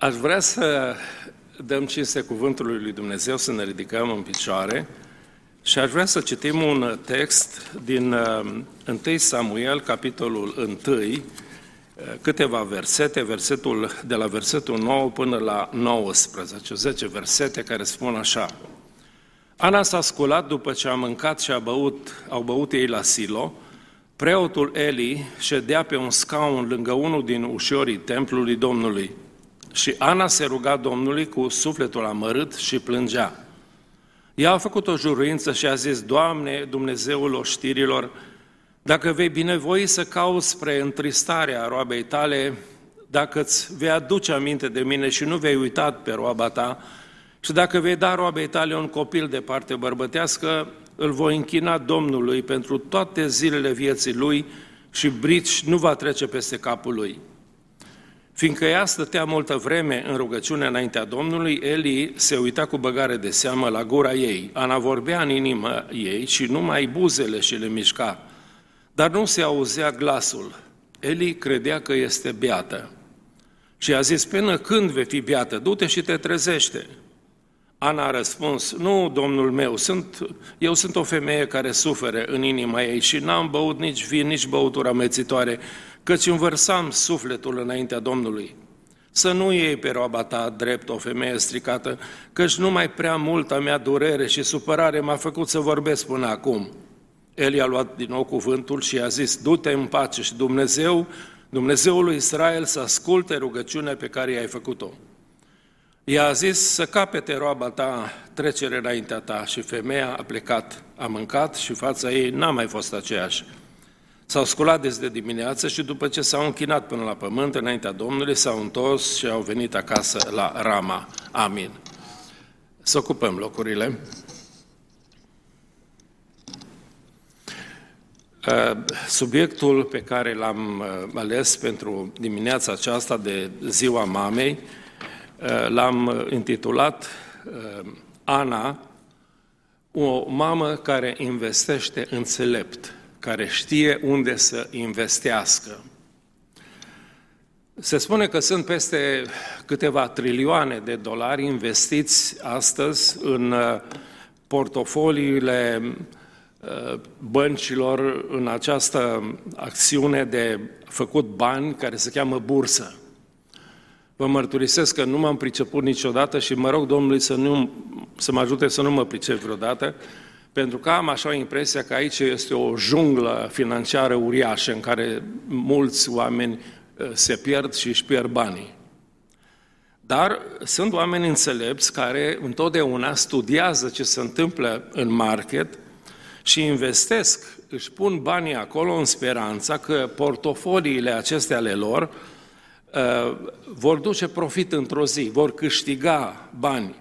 Aș vrea să dăm cinste cuvântului lui Dumnezeu, să ne ridicăm în picioare și aș vrea să citim un text din 1 uh, Samuel, capitolul 1, uh, câteva versete, versetul, de la versetul 9 până la 19, 10 versete care spun așa. Ana s-a sculat după ce a mâncat și a băut, au băut ei la Silo, preotul Eli ședea pe un scaun lângă unul din ușorii templului Domnului. Și Ana se ruga Domnului cu sufletul amărât și plângea. Ea a făcut o juruință și a zis, Doamne, Dumnezeul oștirilor, dacă vei binevoi să cauți spre întristarea roabei tale, dacă îți vei aduce aminte de mine și nu vei uita pe roaba ta, și dacă vei da roabei tale un copil de parte bărbătească, îl voi închina Domnului pentru toate zilele vieții lui și brici nu va trece peste capul lui. Fiindcă ea stătea multă vreme în rugăciune înaintea Domnului, Eli se uita cu băgare de seamă la gura ei. Ana vorbea în inima ei și numai buzele și le mișca, dar nu se auzea glasul. Eli credea că este beată. Și a zis, până când vei fi beată? Du-te și te trezește. Ana a răspuns, nu, domnul meu, sunt, eu sunt o femeie care suferă în inima ei și n-am băut nici vin, nici băutură amețitoare, căci învărsam sufletul înaintea Domnului. Să nu iei pe roaba ta drept o femeie stricată, căci numai prea multă mea durere și supărare m-a făcut să vorbesc până acum. El i-a luat din nou cuvântul și a zis, du-te în pace și Dumnezeu, Dumnezeul lui Israel să asculte rugăciunea pe care i-ai făcut-o. I-a zis să capete roaba ta trecere înaintea ta și femeia a plecat, a mâncat și fața ei n-a mai fost aceeași. S-au sculat de dimineață și după ce s-au închinat până la pământ înaintea Domnului, s-au întors și au venit acasă la Rama. Amin. Să ocupăm locurile. Uh, subiectul pe care l-am uh, ales pentru dimineața aceasta de ziua mamei uh, l-am intitulat Ana, o mamă care investește înțelept care știe unde să investească. Se spune că sunt peste câteva trilioane de dolari investiți astăzi în uh, portofoliile uh, băncilor în această acțiune de făcut bani care se cheamă bursă. Vă mărturisesc că nu m-am priceput niciodată și mă rog Domnului să, nu, să mă ajute să nu mă pricep vreodată, pentru că am așa impresia că aici este o junglă financiară uriașă în care mulți oameni uh, se pierd și își pierd banii. Dar sunt oameni înțelepți care întotdeauna studiază ce se întâmplă în market și investesc, își pun banii acolo în speranța că portofoliile acestea ale lor uh, vor duce profit într-o zi, vor câștiga bani.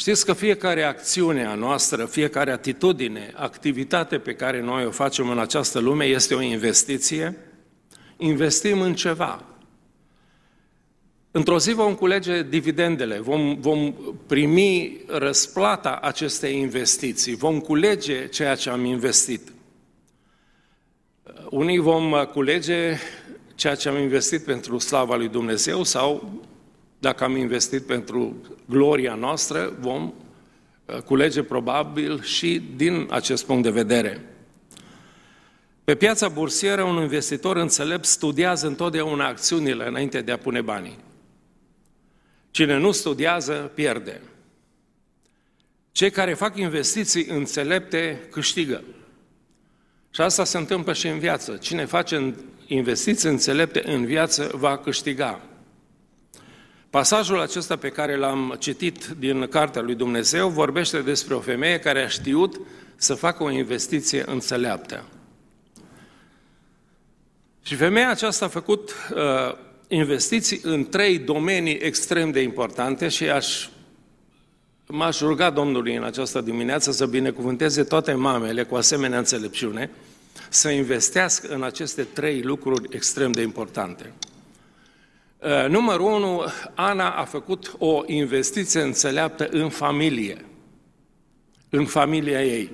Știți că fiecare acțiune a noastră, fiecare atitudine, activitate pe care noi o facem în această lume este o investiție. Investim în ceva. Într-o zi vom culege dividendele, vom, vom primi răsplata acestei investiții, vom culege ceea ce am investit. Unii vom culege ceea ce am investit pentru slava lui Dumnezeu sau dacă am investit pentru gloria noastră, vom uh, culege probabil și din acest punct de vedere. Pe piața bursieră, un investitor înțelept studiază întotdeauna acțiunile înainte de a pune banii. Cine nu studiază, pierde. Cei care fac investiții înțelepte câștigă. Și asta se întâmplă și în viață. Cine face investiții înțelepte în viață va câștiga. Pasajul acesta pe care l-am citit din Cartea lui Dumnezeu vorbește despre o femeie care a știut să facă o investiție înțeleaptă. Și femeia aceasta a făcut uh, investiții în trei domenii extrem de importante și aș, m-aș ruga Domnului în această dimineață să binecuvânteze toate mamele cu asemenea înțelepciune, să investească în aceste trei lucruri extrem de importante. Uh, numărul unu, Ana a făcut o investiție înțeleaptă în familie, în familia ei.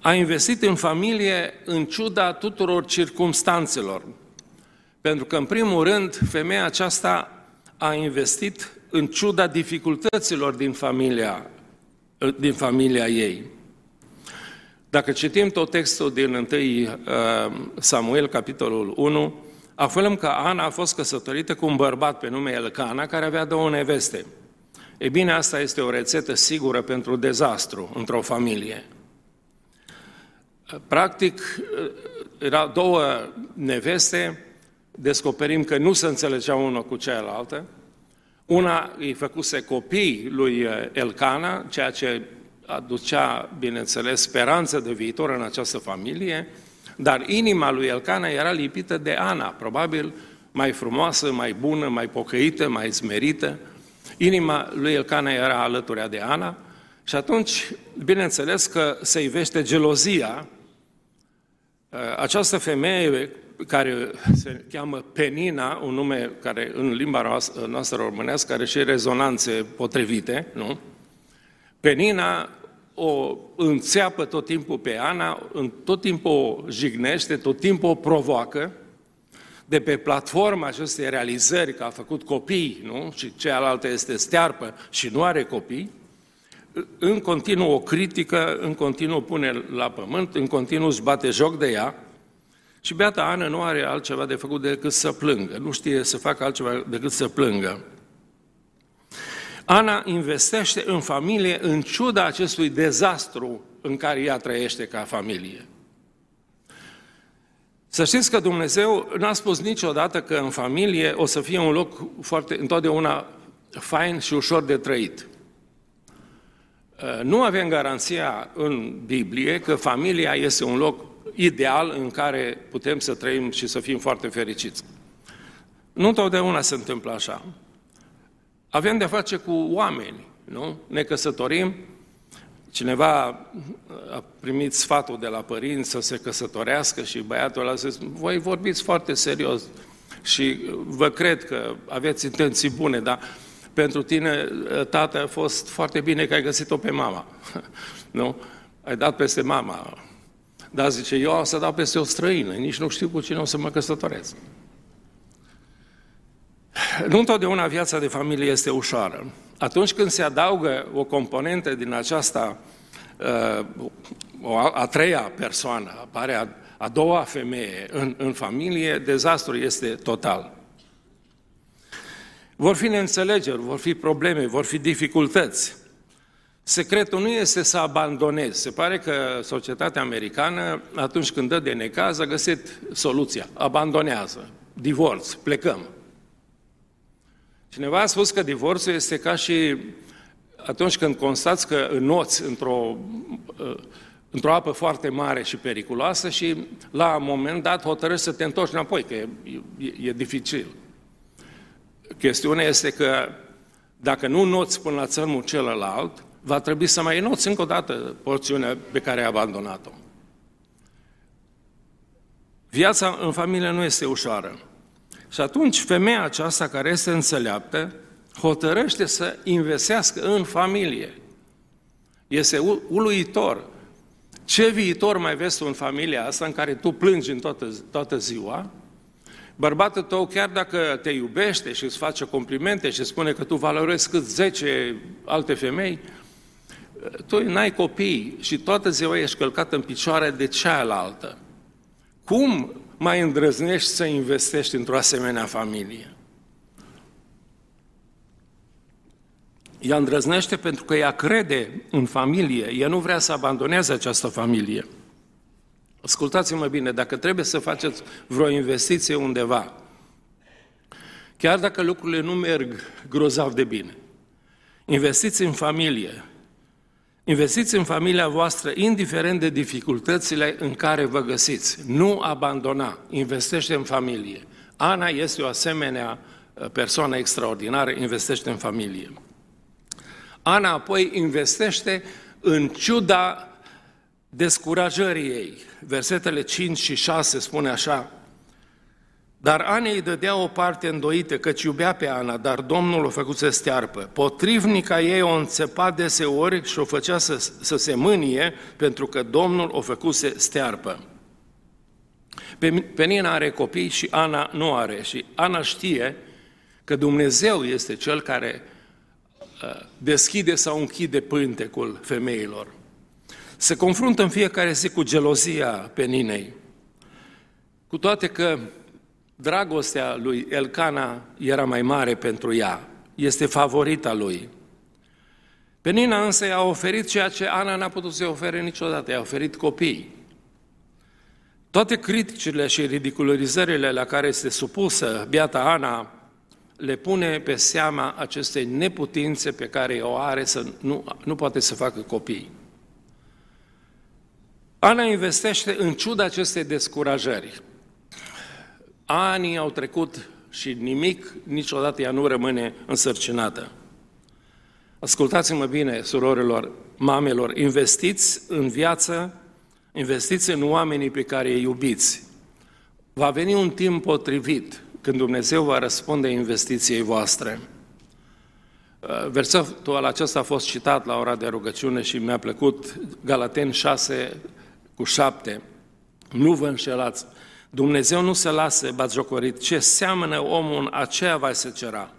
A investit în familie în ciuda tuturor circumstanțelor. Pentru că, în primul rând, femeia aceasta a investit în ciuda dificultăților din familia, din familia ei. Dacă citim tot textul din 1 uh, Samuel, capitolul 1, aflăm că Ana a fost căsătorită cu un bărbat pe nume Elcana, care avea două neveste. E bine, asta este o rețetă sigură pentru dezastru într-o familie. Practic, erau două neveste, descoperim că nu se înțelegeau una cu cealaltă. Una îi făcuse copii lui Elcana, ceea ce aducea, bineînțeles, speranță de viitor în această familie, dar inima lui Elcana era lipită de Ana, probabil mai frumoasă, mai bună, mai pocăită, mai smerită. Inima lui Elcana era alături de Ana și atunci, bineînțeles că se ivește gelozia. Această femeie care se cheamă Penina, un nume care în limba noastră românească are și rezonanțe potrivite, nu? Penina o înțeapă tot timpul pe Ana, tot timpul o jignește, tot timpul o provoacă, de pe platforma acestei realizări că a făcut copii, nu? Și cealaltă este stearpă și nu are copii, în continuu o critică, în continuu pune la pământ, în continuu își bate joc de ea și beata Ana nu are altceva de făcut decât să plângă, nu știe să facă altceva decât să plângă. Ana investește în familie în ciuda acestui dezastru în care ea trăiește ca familie. Să știți că Dumnezeu n-a spus niciodată că în familie o să fie un loc foarte, întotdeauna fain și ușor de trăit. Nu avem garanția în Biblie că familia este un loc ideal în care putem să trăim și să fim foarte fericiți. Nu întotdeauna se întâmplă așa. Avem de face cu oameni, nu? Ne căsătorim, cineva a primit sfatul de la părinți să se căsătorească și băiatul a zis, voi vorbiți foarte serios și vă cred că aveți intenții bune, dar pentru tine, tată, a fost foarte bine că ai găsit-o pe mama. nu? Ai dat peste mama. Dar zice, eu o să dau peste o străină, nici nu știu cu cine o să mă căsătoresc. Nu întotdeauna viața de familie este ușoară. Atunci când se adaugă o componentă din aceasta, uh, a treia persoană, apare a, a doua femeie în, în familie, dezastru este total. Vor fi neînțelegeri, vor fi probleme, vor fi dificultăți. Secretul nu este să abandonezi. Se pare că societatea americană, atunci când dă de necaz, a găsit soluția. Abandonează. Divorț. Plecăm. Cineva a spus că divorțul este ca și atunci când constați că înoți într-o, uh, într-o apă foarte mare și periculoasă și la un moment dat hotărăști să te întorci înapoi, că e, e, e dificil. Chestiunea este că dacă nu noți până la țărmul celălalt, va trebui să mai noți încă o dată porțiunea pe care ai abandonat-o. Viața în familie nu este ușoară. Și atunci femeia aceasta care este înțeleaptă hotărăște să investească în familie. Este uluitor. Ce viitor mai vezi tu în familia asta în care tu plângi în toată, toată ziua? Bărbatul tău, chiar dacă te iubește și îți face complimente și spune că tu valorezi cât 10 alte femei, tu n-ai copii și toată ziua ești călcat în picioare de cealaltă. Cum mai îndrăznești să investești într-o asemenea familie? Ea îndrăznește pentru că ea crede în familie, ea nu vrea să abandoneze această familie. Ascultați-mă bine, dacă trebuie să faceți vreo investiție undeva, chiar dacă lucrurile nu merg grozav de bine, investiți în familie, Investiți în familia voastră, indiferent de dificultățile în care vă găsiți. Nu abandona, investește în familie. Ana este o asemenea uh, persoană extraordinară, investește în familie. Ana apoi investește în ciuda descurajării ei. Versetele 5 și 6 spune așa, dar Ana îi dădea o parte îndoită, căci iubea pe Ana, dar Domnul o făcuse stearpă. Potrivnica ei o înțepa deseori și o făcea să, să se mânie, pentru că Domnul o făcuse stearpă. Penina are copii și Ana nu are. Și Ana știe că Dumnezeu este cel care uh, deschide sau închide pântecul femeilor. Se confruntă în fiecare zi cu gelozia Peninei. Cu toate că dragostea lui Elcana era mai mare pentru ea, este favorita lui. Penina însă i-a oferit ceea ce Ana n-a putut să-i ofere niciodată, i-a oferit copii. Toate criticile și ridicularizările la care este supusă biata Ana le pune pe seama acestei neputințe pe care o are să nu, nu poate să facă copii. Ana investește în ciuda acestei descurajări. Anii au trecut și nimic, niciodată ea nu rămâne însărcinată. Ascultați-mă bine, surorilor, mamelor, investiți în viață, investiți în oamenii pe care îi iubiți. Va veni un timp potrivit când Dumnezeu va răspunde investiției voastre. Uh, versetul acesta a fost citat la ora de rugăciune și mi-a plăcut Galaten 6 cu 7. Nu vă înșelați, Dumnezeu nu se lasă batjocorit, ce seamănă omul, aceea va se cera.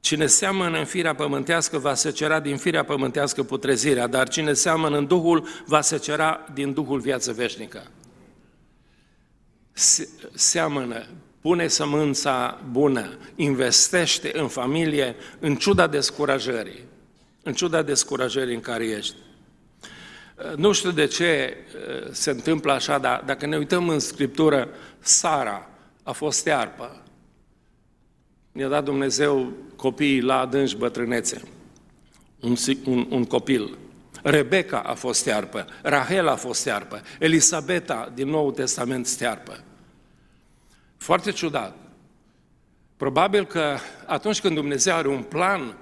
Cine seamănă în firea pământească va se cera din firea pământească putrezirea, dar cine seamănă în Duhul va se cera din Duhul viață veșnică. Se, seamănă, pune sămânța bună, investește în familie în ciuda descurajării, în ciuda descurajării în care ești. Nu știu de ce uh, se întâmplă așa, dar dacă ne uităm în Scriptură, Sara a fost stearpă. Ne-a dat Dumnezeu copiii la adânci bătrânețe, un, un, un copil. Rebecca a fost stearpă, Rahel a fost stearpă, Elisabeta din Noul Testament stearpă. Foarte ciudat. Probabil că atunci când Dumnezeu are un plan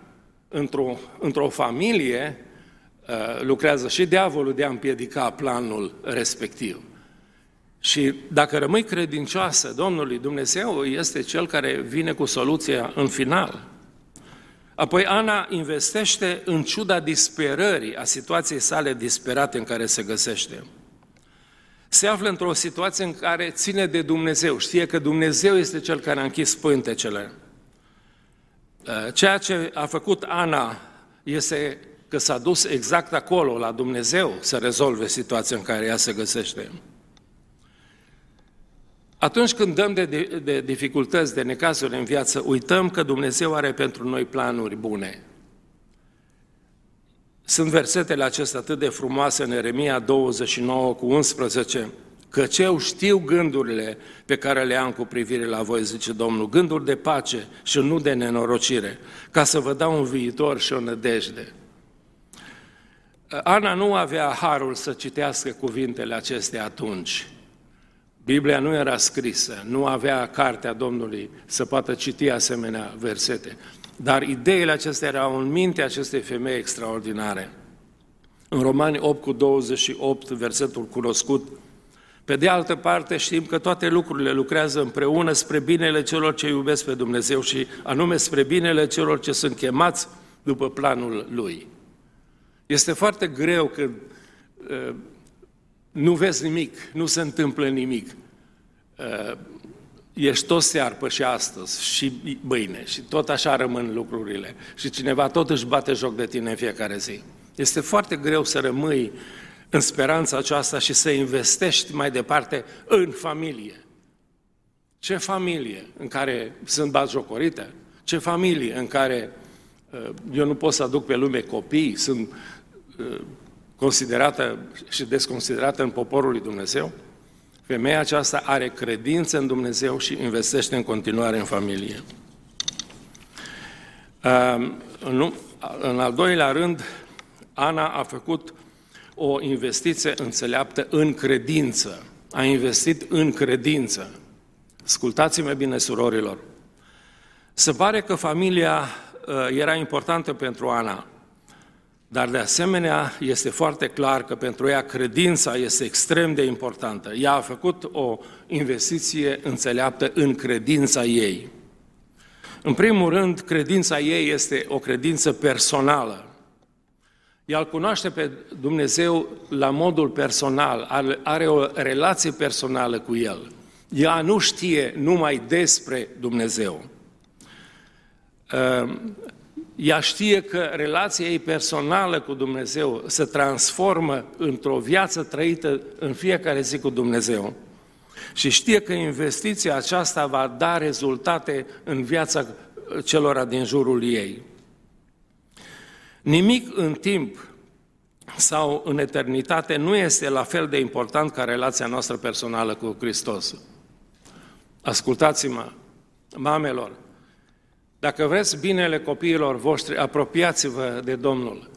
într-o, într-o familie, Uh, lucrează și diavolul de a împiedica planul respectiv. Și dacă rămâi credincioasă Domnului Dumnezeu, este Cel care vine cu soluția în final. Apoi Ana investește în ciuda disperării, a situației sale disperate în care se găsește. Se află într-o situație în care ține de Dumnezeu, știe că Dumnezeu este Cel care a închis pântecele. Uh, ceea ce a făcut Ana este că s-a dus exact acolo, la Dumnezeu, să rezolve situația în care ea se găsește. Atunci când dăm de, de, de dificultăți, de necazuri în viață, uităm că Dumnezeu are pentru noi planuri bune. Sunt versetele acestea atât de frumoase în Eremia 29 cu 11, că eu știu gândurile pe care le am cu privire la voi, zice Domnul, gânduri de pace și nu de nenorocire, ca să vă dau un viitor și o nădejde. Ana nu avea harul să citească cuvintele acestea atunci. Biblia nu era scrisă, nu avea cartea Domnului să poată citi asemenea versete. Dar ideile acestea erau în mintea acestei femei extraordinare. În Romani 8 cu 28, versetul cunoscut, pe de altă parte știm că toate lucrurile lucrează împreună spre binele celor ce iubesc pe Dumnezeu și anume spre binele celor ce sunt chemați după planul Lui. Este foarte greu când uh, nu vezi nimic, nu se întâmplă nimic. Uh, ești tot searpă și astăzi și băine și tot așa rămân lucrurile. Și cineva tot își bate joc de tine în fiecare zi. Este foarte greu să rămâi în speranța aceasta și să investești mai departe în familie. Ce familie în care sunt batjocorite? Ce familie în care uh, eu nu pot să aduc pe lume copii, sunt Uh, considerată și desconsiderată în poporul lui Dumnezeu, femeia aceasta are credință în Dumnezeu și investește în continuare în familie. Uh, în al doilea rând, Ana a făcut o investiție înțeleaptă în credință. A investit în credință. Ascultați-mă bine, surorilor. Se pare că familia uh, era importantă pentru Ana. Dar de asemenea este foarte clar că pentru ea credința este extrem de importantă. Ea a făcut o investiție înțeleaptă în credința ei. În primul rând, credința ei este o credință personală. Ea îl cunoaște pe Dumnezeu la modul personal, are o relație personală cu El. Ea nu știe numai despre Dumnezeu. Ehm, ea știe că relația ei personală cu Dumnezeu se transformă într-o viață trăită în fiecare zi cu Dumnezeu. Și știe că investiția aceasta va da rezultate în viața celor din jurul ei. Nimic în timp sau în eternitate nu este la fel de important ca relația noastră personală cu Hristos. Ascultați-mă, mamelor, dacă vreți binele copiilor voștri, apropiați-vă de Domnul.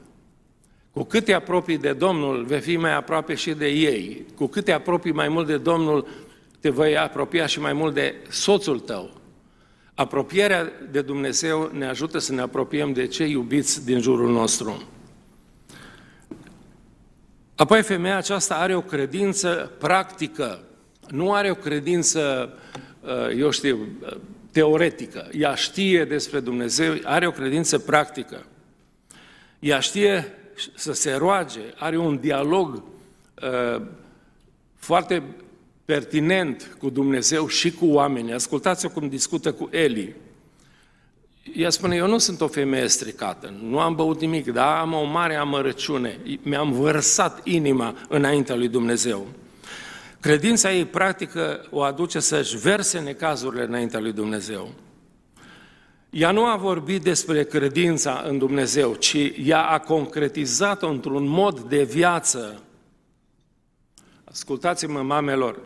Cu cât te apropii de Domnul, vei fi mai aproape și de ei. Cu cât te apropii mai mult de Domnul, te vei apropia și mai mult de soțul tău. Apropierea de Dumnezeu ne ajută să ne apropiem de cei iubiți din jurul nostru. Apoi femeia aceasta are o credință practică, nu are o credință, uh, eu știu, teoretică. Ea știe despre Dumnezeu, are o credință practică. Ea știe să se roage, are un dialog uh, foarte pertinent cu Dumnezeu și cu oamenii. Ascultați-o cum discută cu Eli. Ea spune, eu nu sunt o femeie stricată, nu am băut nimic, dar am o mare amărăciune, mi-am vărsat inima înaintea lui Dumnezeu. Credința ei practică o aduce să-și verse necazurile înaintea lui Dumnezeu. Ea nu a vorbit despre credința în Dumnezeu, ci ea a concretizat-o într-un mod de viață. Ascultați-mă, mamelor,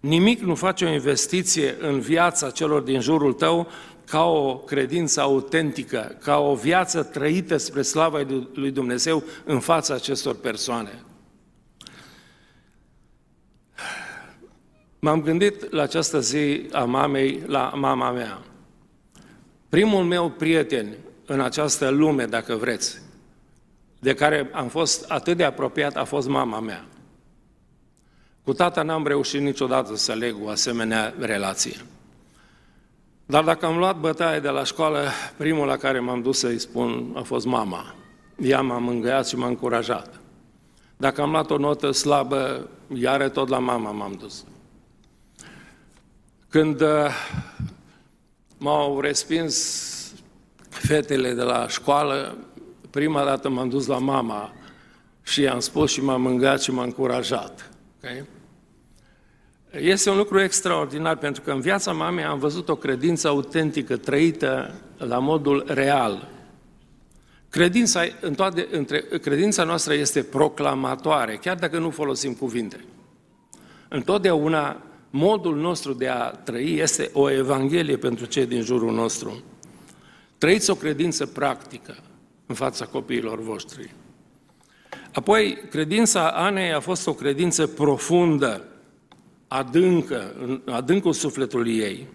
nimic nu face o investiție în viața celor din jurul tău ca o credință autentică, ca o viață trăită spre slava lui Dumnezeu în fața acestor persoane. M-am gândit la această zi a mamei, la mama mea. Primul meu prieten în această lume, dacă vreți, de care am fost atât de apropiat, a fost mama mea. Cu tata n-am reușit niciodată să leg o asemenea relație. Dar dacă am luat bătaie de la școală, primul la care m-am dus să-i spun a fost mama. Ea m-a mângâiat și m-a încurajat. Dacă am luat o notă slabă, iară tot la mama m-am dus. Când uh, m-au respins fetele de la școală, prima dată m-am dus la mama și i-am spus și m-am mângat și m-am încurajat. Okay? Este un lucru extraordinar pentru că în viața mamei am văzut o credință autentică, trăită la modul real. Credința, în toate, între, credința noastră este proclamatoare, chiar dacă nu folosim cuvinte. Întotdeauna modul nostru de a trăi este o evanghelie pentru cei din jurul nostru. Trăiți o credință practică în fața copiilor voștri. Apoi, credința Anei a fost o credință profundă, adâncă, în adâncul sufletului ei.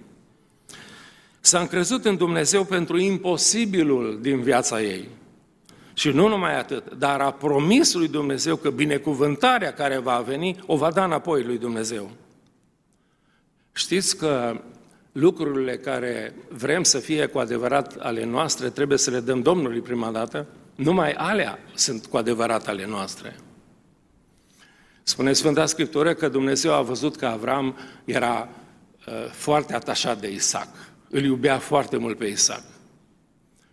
S-a încrezut în Dumnezeu pentru imposibilul din viața ei. Și nu numai atât, dar a promis lui Dumnezeu că binecuvântarea care va veni o va da înapoi lui Dumnezeu. Știți că lucrurile care vrem să fie cu adevărat ale noastre trebuie să le dăm Domnului prima dată, numai alea sunt cu adevărat ale noastre. Spune Sfânta Scriptură că Dumnezeu a văzut că Avram era uh, foarte atașat de Isaac. Îl iubea foarte mult pe Isaac.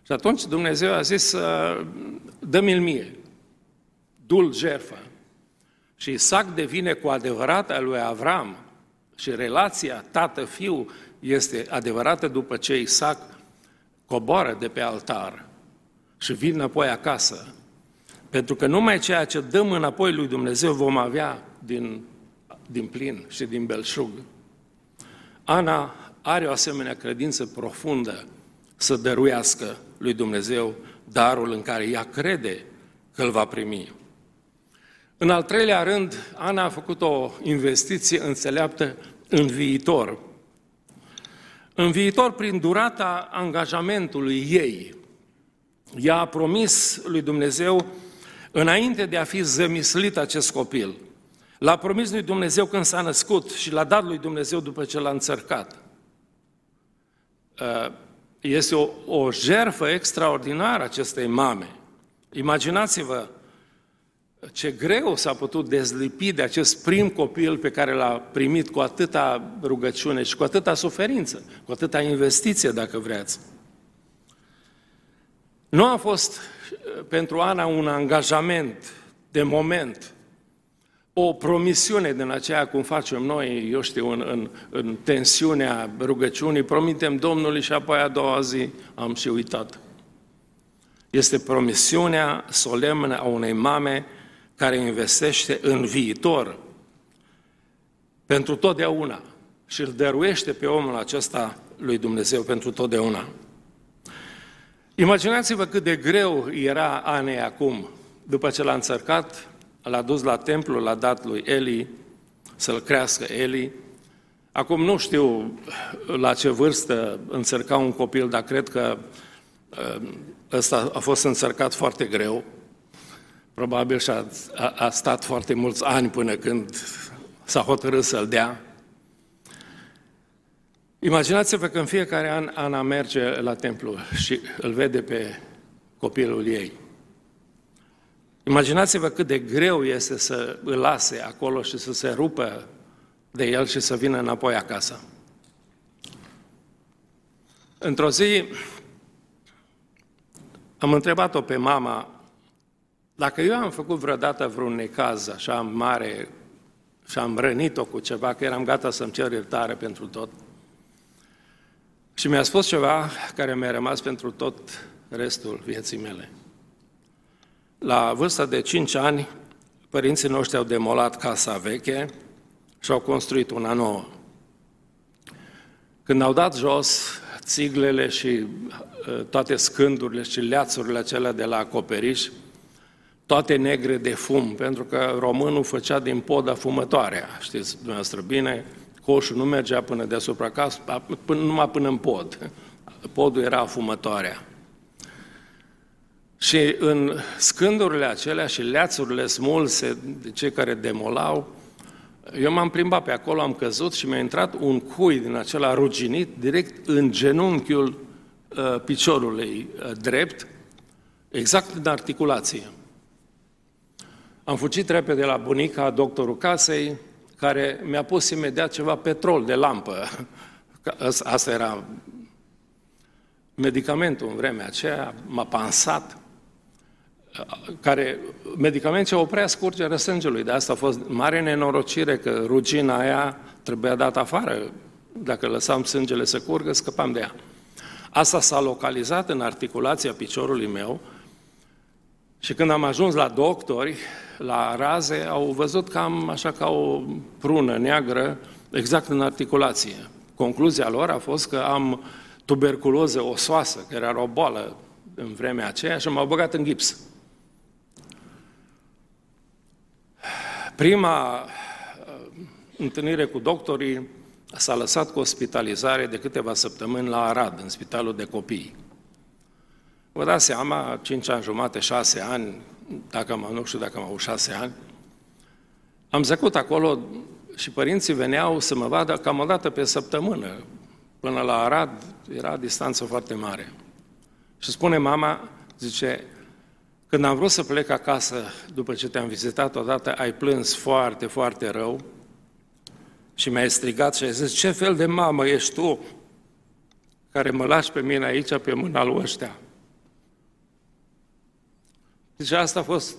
Și atunci Dumnezeu a zis, uh, dă-mi-l mie, dul jerfă. Și Isaac devine cu adevărat al lui Avram, și relația tată-fiu este adevărată după ce Isaac coboară de pe altar și vin înapoi acasă. Pentru că numai ceea ce dăm înapoi lui Dumnezeu vom avea din, din plin și din belșug. Ana are o asemenea credință profundă să dăruiască lui Dumnezeu darul în care ea crede că îl va primi. În al treilea rând, Ana a făcut o investiție înțeleaptă în viitor. În viitor, prin durata angajamentului ei, ea a promis lui Dumnezeu, înainte de a fi zămislit acest copil, l-a promis lui Dumnezeu când s-a născut și l-a dat lui Dumnezeu după ce l-a înțărcat. Uh, este o, o jerfă extraordinară acestei mame. Imaginați-vă ce greu s-a putut dezlipi de acest prim copil pe care l-a primit cu atâta rugăciune și cu atâta suferință, cu atâta investiție, dacă vreați. Nu a fost pentru Ana un angajament de moment, o promisiune din aceea cum facem noi, eu știu, în, în, în tensiunea rugăciunii, promitem Domnului și apoi a doua zi am și uitat. Este promisiunea solemnă a unei mame care investește în viitor pentru totdeauna și îl dăruiește pe omul acesta lui Dumnezeu pentru totdeauna. Imaginați-vă cât de greu era Anei acum, după ce l-a înțărcat, l-a dus la templu, l-a dat lui Eli să-l crească Eli. Acum nu știu la ce vârstă înțărca un copil, dar cred că ă, ăsta a fost înțărcat foarte greu. Probabil și a, a, a stat foarte mulți ani până când s-a hotărât să-l dea. Imaginați-vă că în fiecare an Ana merge la templu și îl vede pe copilul ei. Imaginați-vă cât de greu este să îl lase acolo și să se rupă de el și să vină înapoi acasă. Într-o zi am întrebat-o pe mama dacă eu am făcut vreodată vreun necaz așa mare și am rănit-o cu ceva, că eram gata să-mi cer iertare pentru tot. Și mi-a spus ceva care mi-a rămas pentru tot restul vieții mele. La vârsta de 5 ani, părinții noștri au demolat casa veche și au construit una nouă. Când au dat jos țiglele și uh, toate scândurile și leațurile acelea de la acoperiș, toate negre de fum, pentru că românul făcea din poda fumătoarea, știți dumneavoastră bine, coșul nu mergea până deasupra casă, până, numai până în pod. Podul era fumătoarea. Și în scândurile acelea și leațurile smulse de cei care demolau, eu m-am plimbat pe acolo, am căzut și mi-a intrat un cui din acela ruginit direct în genunchiul uh, piciorului uh, drept, exact în articulație. Am fugit repede la bunica, doctorul casei, care mi-a pus imediat ceva petrol de lampă. Asta era medicamentul în vremea aceea, m-a pansat, care, medicament ce oprea scurgerea sângelui. De asta a fost mare nenorocire că rugina aia trebuia dat afară. Dacă lăsam sângele să curgă, scăpam de ea. Asta s-a localizat în articulația piciorului meu și când am ajuns la doctori, la raze, au văzut cam așa ca o prună neagră exact în articulație. Concluzia lor a fost că am tuberculoză osoasă, care era o boală în vremea aceea și m-au băgat în gips. Prima uh, întâlnire cu doctorii s-a lăsat cu ospitalizare de câteva săptămâni la Arad, în spitalul de copii. Vă dați seama, 5 ani jumate, 6 ani, dacă am, nu știu dacă am avut 6 ani, am zăcut acolo și părinții veneau să mă vadă cam o dată pe săptămână. Până la Arad era distanță foarte mare. Și spune mama, zice, când am vrut să plec acasă, după ce te-am vizitat odată, ai plâns foarte, foarte rău și mi-ai strigat și ai zis, ce fel de mamă ești tu care mă lași pe mine aici pe mâna lui ăștia? Deci asta a fost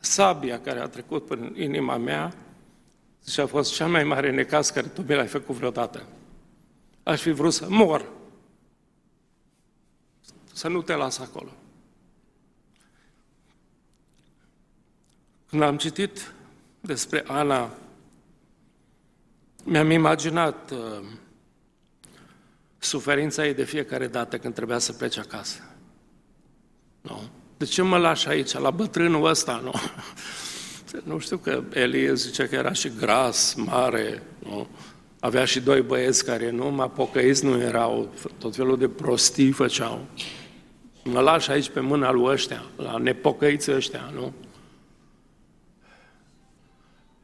sabia care a trecut prin inima mea și a fost cea mai mare necaz care tu mi l-ai făcut vreodată. Aș fi vrut să mor, să nu te las acolo. Când am citit despre Ana, mi-am imaginat uh, suferința ei de fiecare dată când trebuia să plece acasă. Nu? De ce mă lași aici, la bătrânul ăsta? Nu? Nu știu că Elie zice că era și gras, mare, nu? Avea și doi băieți care nu mă pocăiți nu erau, tot felul de prostii făceau. Mă lași aici pe mâna lui ăștia, la nepocăiți ăștia, nu?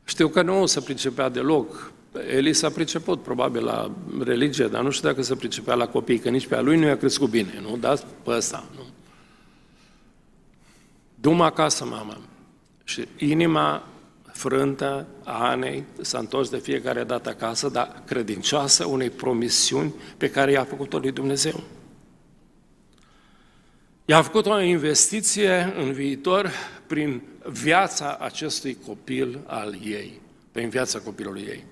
Știu că nu se pricepea deloc. Eli s-a priceput probabil la religie, dar nu știu dacă se pricepea la copii, că nici pe a lui nu i-a crescut bine, nu? Da? Pe ăsta, nu? Dum acasă, mama. Și inima frântă a Anei s-a întors de fiecare dată acasă, dar credincioasă unei promisiuni pe care i-a făcut-o lui Dumnezeu. I-a făcut o investiție în viitor prin viața acestui copil al ei, prin viața copilului ei.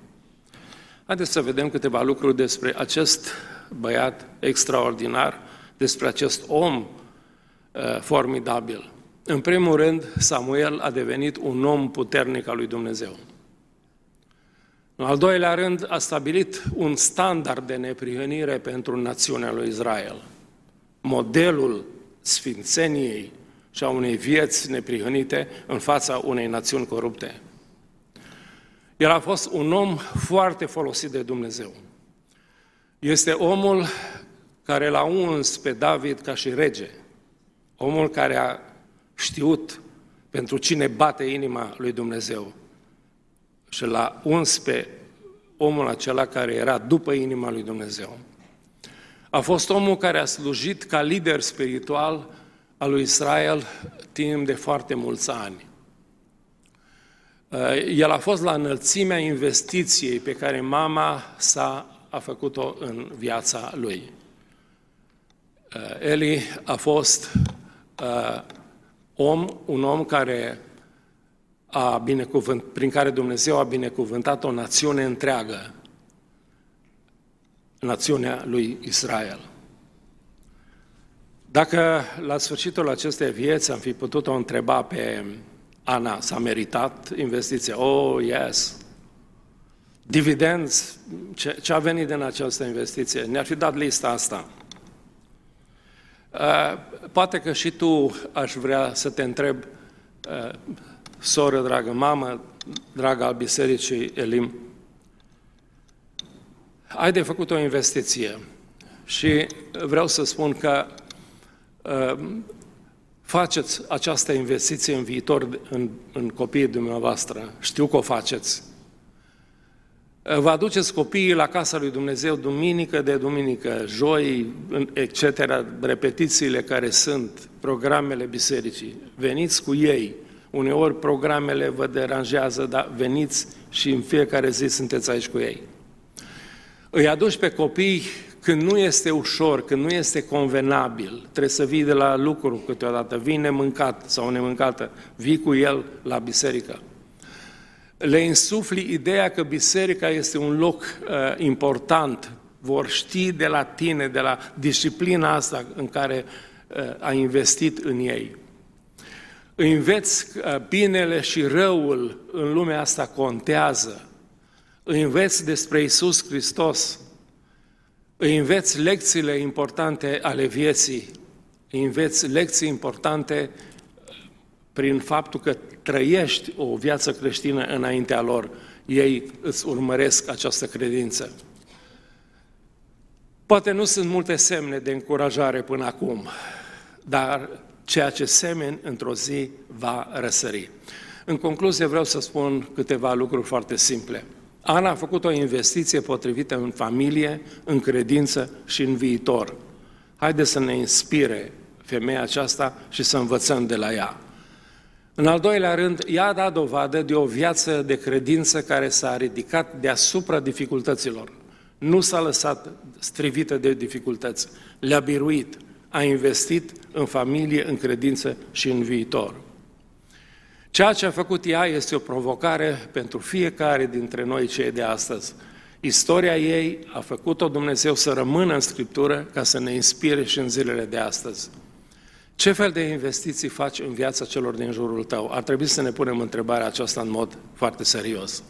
Haideți să vedem câteva lucruri despre acest băiat extraordinar, despre acest om uh, formidabil. În primul rând, Samuel a devenit un om puternic al lui Dumnezeu. În al doilea rând, a stabilit un standard de neprihănire pentru națiunea lui Israel. Modelul sfințeniei și a unei vieți neprihănite în fața unei națiuni corupte. El a fost un om foarte folosit de Dumnezeu. Este omul care l-a uns pe David ca și rege, omul care a știut pentru cine bate inima lui Dumnezeu și l-a uns pe omul acela care era după inima lui Dumnezeu. A fost omul care a slujit ca lider spiritual al lui Israel timp de foarte mulți ani. Uh, el a fost la înălțimea investiției pe care mama sa a făcut-o în viața lui. Uh, Eli a fost uh, om, un om care a binecuvânt, prin care Dumnezeu a binecuvântat o națiune întreagă, națiunea lui Israel. Dacă la sfârșitul acestei vieți am fi putut o întreba pe Ana, s-a meritat investiția? Oh, yes! Dividenzi, ce, ce a venit din această investiție? Ne-ar fi dat lista asta. Uh, poate că și tu aș vrea să te întreb, uh, soră dragă, mamă, dragă al bisericii Elim, ai de făcut o investiție și vreau să spun că uh, faceți această investiție în viitor în, în copiii dumneavoastră. Știu că o faceți. Vă aduceți copiii la casa lui Dumnezeu duminică de duminică, joi, etc., repetițiile care sunt, programele bisericii. Veniți cu ei. Uneori programele vă deranjează, dar veniți și în fiecare zi sunteți aici cu ei. Îi aduci pe copii când nu este ușor, când nu este convenabil, trebuie să vii de la lucru câteodată, vii nemâncat sau nemâncată, vii cu el la biserică. Le insufli ideea că biserica este un loc uh, important, vor ști de la tine, de la disciplina asta în care uh, a investit în ei. Îi înveți că uh, binele și răul în lumea asta contează. Îi înveți despre Isus Hristos, îi înveți lecțiile importante ale vieții, îi înveți lecții importante prin faptul că trăiești o viață creștină înaintea lor. Ei îți urmăresc această credință. Poate nu sunt multe semne de încurajare până acum, dar ceea ce semeni într-o zi va răsări. În concluzie vreau să spun câteva lucruri foarte simple. Ana a făcut o investiție potrivită în familie, în credință și în viitor. Haideți să ne inspire femeia aceasta și să învățăm de la ea. În al doilea rând, ea a dat dovadă de o viață de credință care s-a ridicat deasupra dificultăților. Nu s-a lăsat strivită de dificultăți, le-a biruit, a investit în familie, în credință și în viitor. Ceea ce a făcut ea este o provocare pentru fiecare dintre noi cei de astăzi. Istoria ei a făcut-o Dumnezeu să rămână în Scriptură ca să ne inspire și în zilele de astăzi. Ce fel de investiții faci în viața celor din jurul tău? Ar trebui să ne punem întrebarea aceasta în mod foarte serios.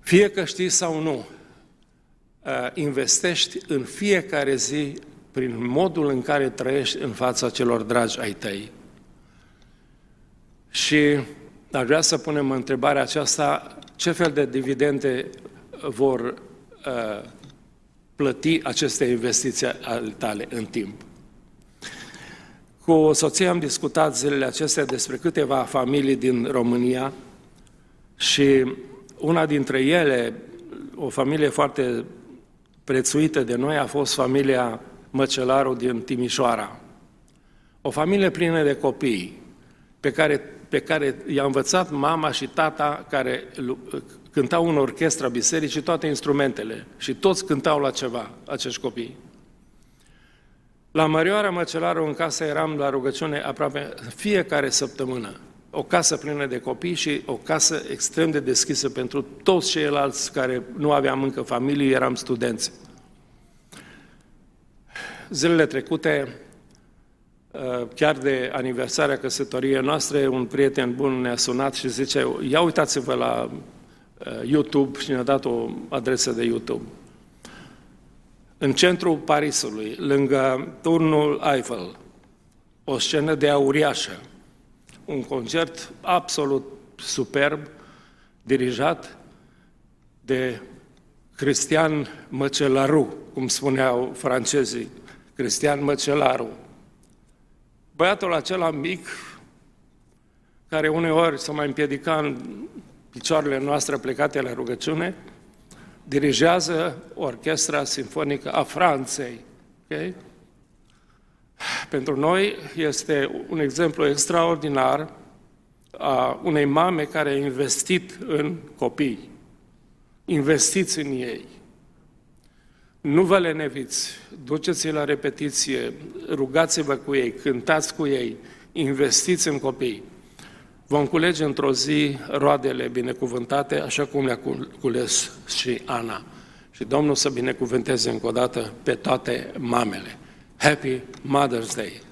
Fie că știi sau nu, uh, investești în fiecare zi prin modul în care trăiești în fața celor dragi ai tăi. Și ar vrea să punem întrebarea aceasta, ce fel de dividende vor uh, plăti aceste investiții ale tale în timp? Cu soția am discutat zilele acestea despre câteva familii din România și una dintre ele, o familie foarte prețuită de noi, a fost familia Măcelaru din Timișoara. O familie plină de copii, pe care pe care i-a învățat mama și tata care cântau în orchestra bisericii toate instrumentele și toți cântau la ceva, acești copii. La Mărioara Măcelaru în casă eram la rugăciune aproape fiecare săptămână. O casă plină de copii și o casă extrem de deschisă pentru toți ceilalți care nu aveam încă familie, eram studenți. Zilele trecute, uh, chiar de aniversarea căsătoriei noastre, un prieten bun ne-a sunat și zice, ia uitați-vă la uh, YouTube și ne-a dat o adresă de YouTube. În centrul Parisului, lângă turnul Eiffel, o scenă de auriașă, un concert absolut superb, dirijat de Cristian Măcelaru, cum spuneau francezii, Cristian Măcelaru. Băiatul acela mic, care uneori s-a mai împiedica în picioarele noastre plecate la rugăciune, dirigează Orchestra Sinfonică a Franței. Okay? Pentru noi este un exemplu extraordinar a unei mame care a investit în copii. Investiți în ei. Nu vă leneviți, duceți-i la repetiție, rugați-vă cu ei, cântați cu ei, investiți în copii. Vom culege într-o zi roadele binecuvântate, așa cum le-a cules și Ana. Și Domnul să binecuvânteze încă o dată pe toate mamele. Happy Mother's Day!